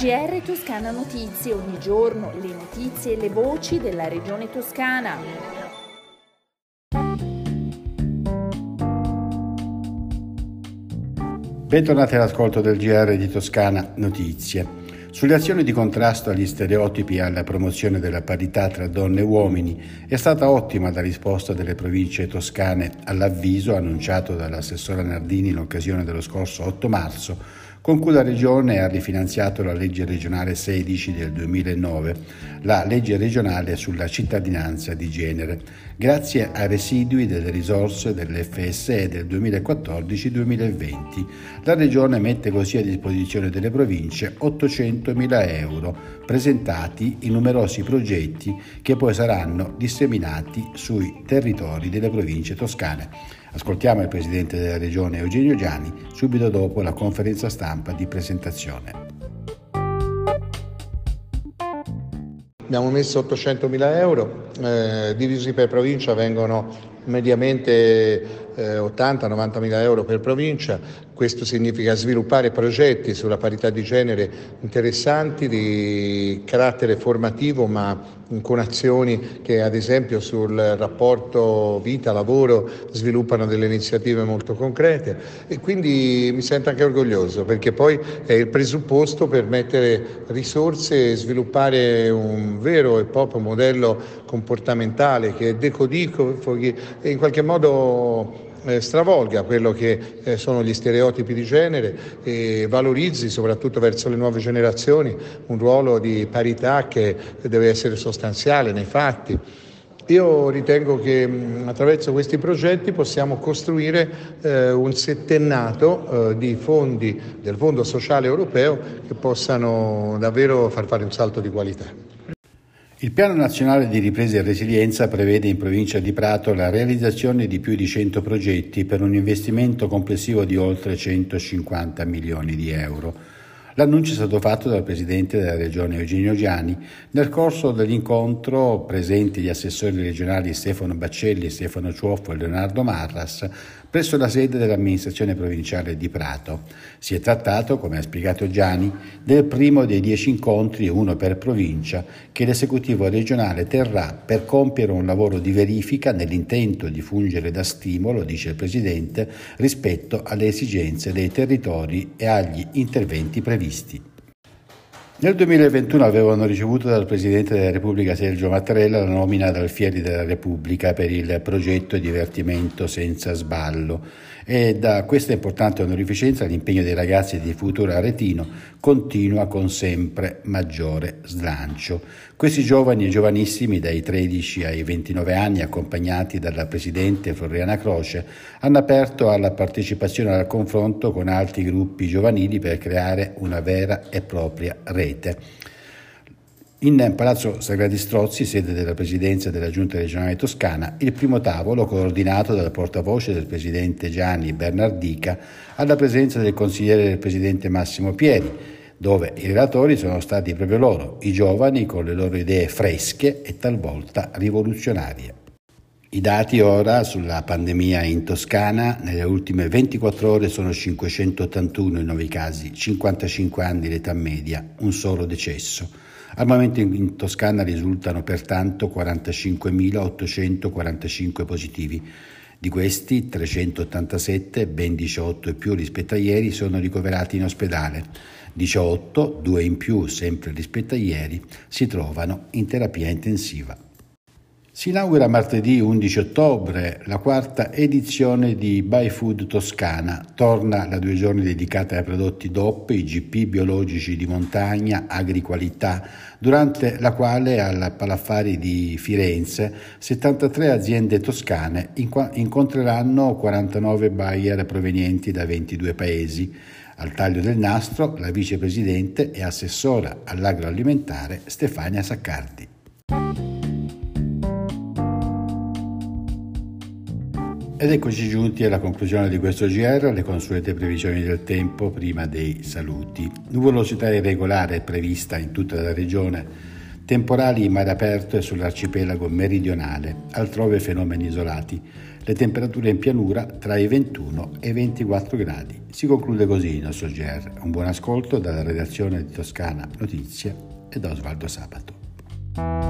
GR Toscana Notizie, ogni giorno le notizie e le voci della regione toscana. Bentornati all'ascolto del GR di Toscana Notizie. Sulle azioni di contrasto agli stereotipi e alla promozione della parità tra donne e uomini è stata ottima la risposta delle province toscane all'avviso annunciato dall'assessora Nardini in occasione dello scorso 8 marzo con cui la Regione ha rifinanziato la legge regionale 16 del 2009, la legge regionale sulla cittadinanza di genere, grazie ai residui delle risorse dell'FSE del 2014-2020. La Regione mette così a disposizione delle province 800.000 euro, presentati in numerosi progetti che poi saranno disseminati sui territori delle province toscane. Ascoltiamo il Presidente della Regione Eugenio Giani subito dopo la conferenza stampa di presentazione. Abbiamo messo 800.000 euro, eh, divisi per provincia vengono mediamente eh, 80-90 mila euro per provincia, questo significa sviluppare progetti sulla parità di genere interessanti di carattere formativo ma con azioni che ad esempio sul rapporto vita-lavoro sviluppano delle iniziative molto concrete. E quindi mi sento anche orgoglioso perché poi è il presupposto per mettere risorse e sviluppare un vero e proprio modello comportamentale che decodifichi e in qualche modo eh, stravolga quello che eh, sono gli stereotipi di genere e valorizzi soprattutto verso le nuove generazioni un ruolo di parità che deve essere sostanziale nei fatti. Io ritengo che mh, attraverso questi progetti possiamo costruire eh, un settennato eh, di fondi del Fondo Sociale Europeo che possano davvero far fare un salto di qualità. Il Piano Nazionale di Ripresa e Resilienza prevede in provincia di Prato la realizzazione di più di 100 progetti per un investimento complessivo di oltre 150 milioni di euro. L'annuncio è stato fatto dal Presidente della Regione Eugenio Giani nel corso dell'incontro presenti gli assessori regionali Stefano Baccelli, Stefano Ciuoffo e Leonardo Marras presso la sede dell'amministrazione provinciale di Prato. Si è trattato, come ha spiegato Gianni, del primo dei dieci incontri, uno per provincia, che l'esecutivo regionale terrà per compiere un lavoro di verifica nell'intento di fungere da stimolo, dice il Presidente, rispetto alle esigenze dei territori e agli interventi previsti. Nel 2021 avevano ricevuto dal Presidente della Repubblica Sergio Mattarella la nomina ad Alfieri della Repubblica per il progetto Divertimento senza sballo e da questa importante onorificenza l'impegno dei ragazzi di Futuro Aretino continua con sempre maggiore slancio. Questi giovani e giovanissimi dai 13 ai 29 anni accompagnati dalla Presidente Floriana Croce hanno aperto alla partecipazione al confronto con altri gruppi giovanili per creare una vera e propria rete. In Palazzo Sagradi Strozzi, sede della Presidenza della Giunta regionale toscana, il primo tavolo, coordinato dal portavoce del Presidente Gianni Bernardica, alla presenza del consigliere del Presidente Massimo Pieri, dove i relatori sono stati proprio loro, i giovani con le loro idee fresche e talvolta rivoluzionarie. I dati ora sulla pandemia in Toscana nelle ultime 24 ore sono 581 i nuovi casi, 55 anni l'età media, un solo decesso. Al momento in Toscana risultano pertanto 45.845 positivi. Di questi 387, ben 18 e più rispetto a ieri, sono ricoverati in ospedale. 18, due in più sempre rispetto a ieri, si trovano in terapia intensiva. Si inaugura martedì 11 ottobre la quarta edizione di Buy Food Toscana. Torna la due giorni dedicata ai prodotti DOP, IGP biologici di montagna, agriqualità, durante la quale al Palaffari di Firenze 73 aziende toscane incontreranno 49 buyer provenienti da 22 paesi. Al taglio del nastro la vicepresidente e assessora all'agroalimentare Stefania Saccardi. Ed eccoci giunti alla conclusione di questo GR, le consuete previsioni del tempo prima dei saluti. Nuvolosità irregolare prevista in tutta la regione Temporali in mare aperto e sull'arcipelago meridionale, altrove fenomeni isolati. Le temperature in pianura tra i 21 e i 24 gradi. Si conclude così il nostro GR. Un buon ascolto dalla redazione di Toscana Notizie e da Osvaldo Sabato.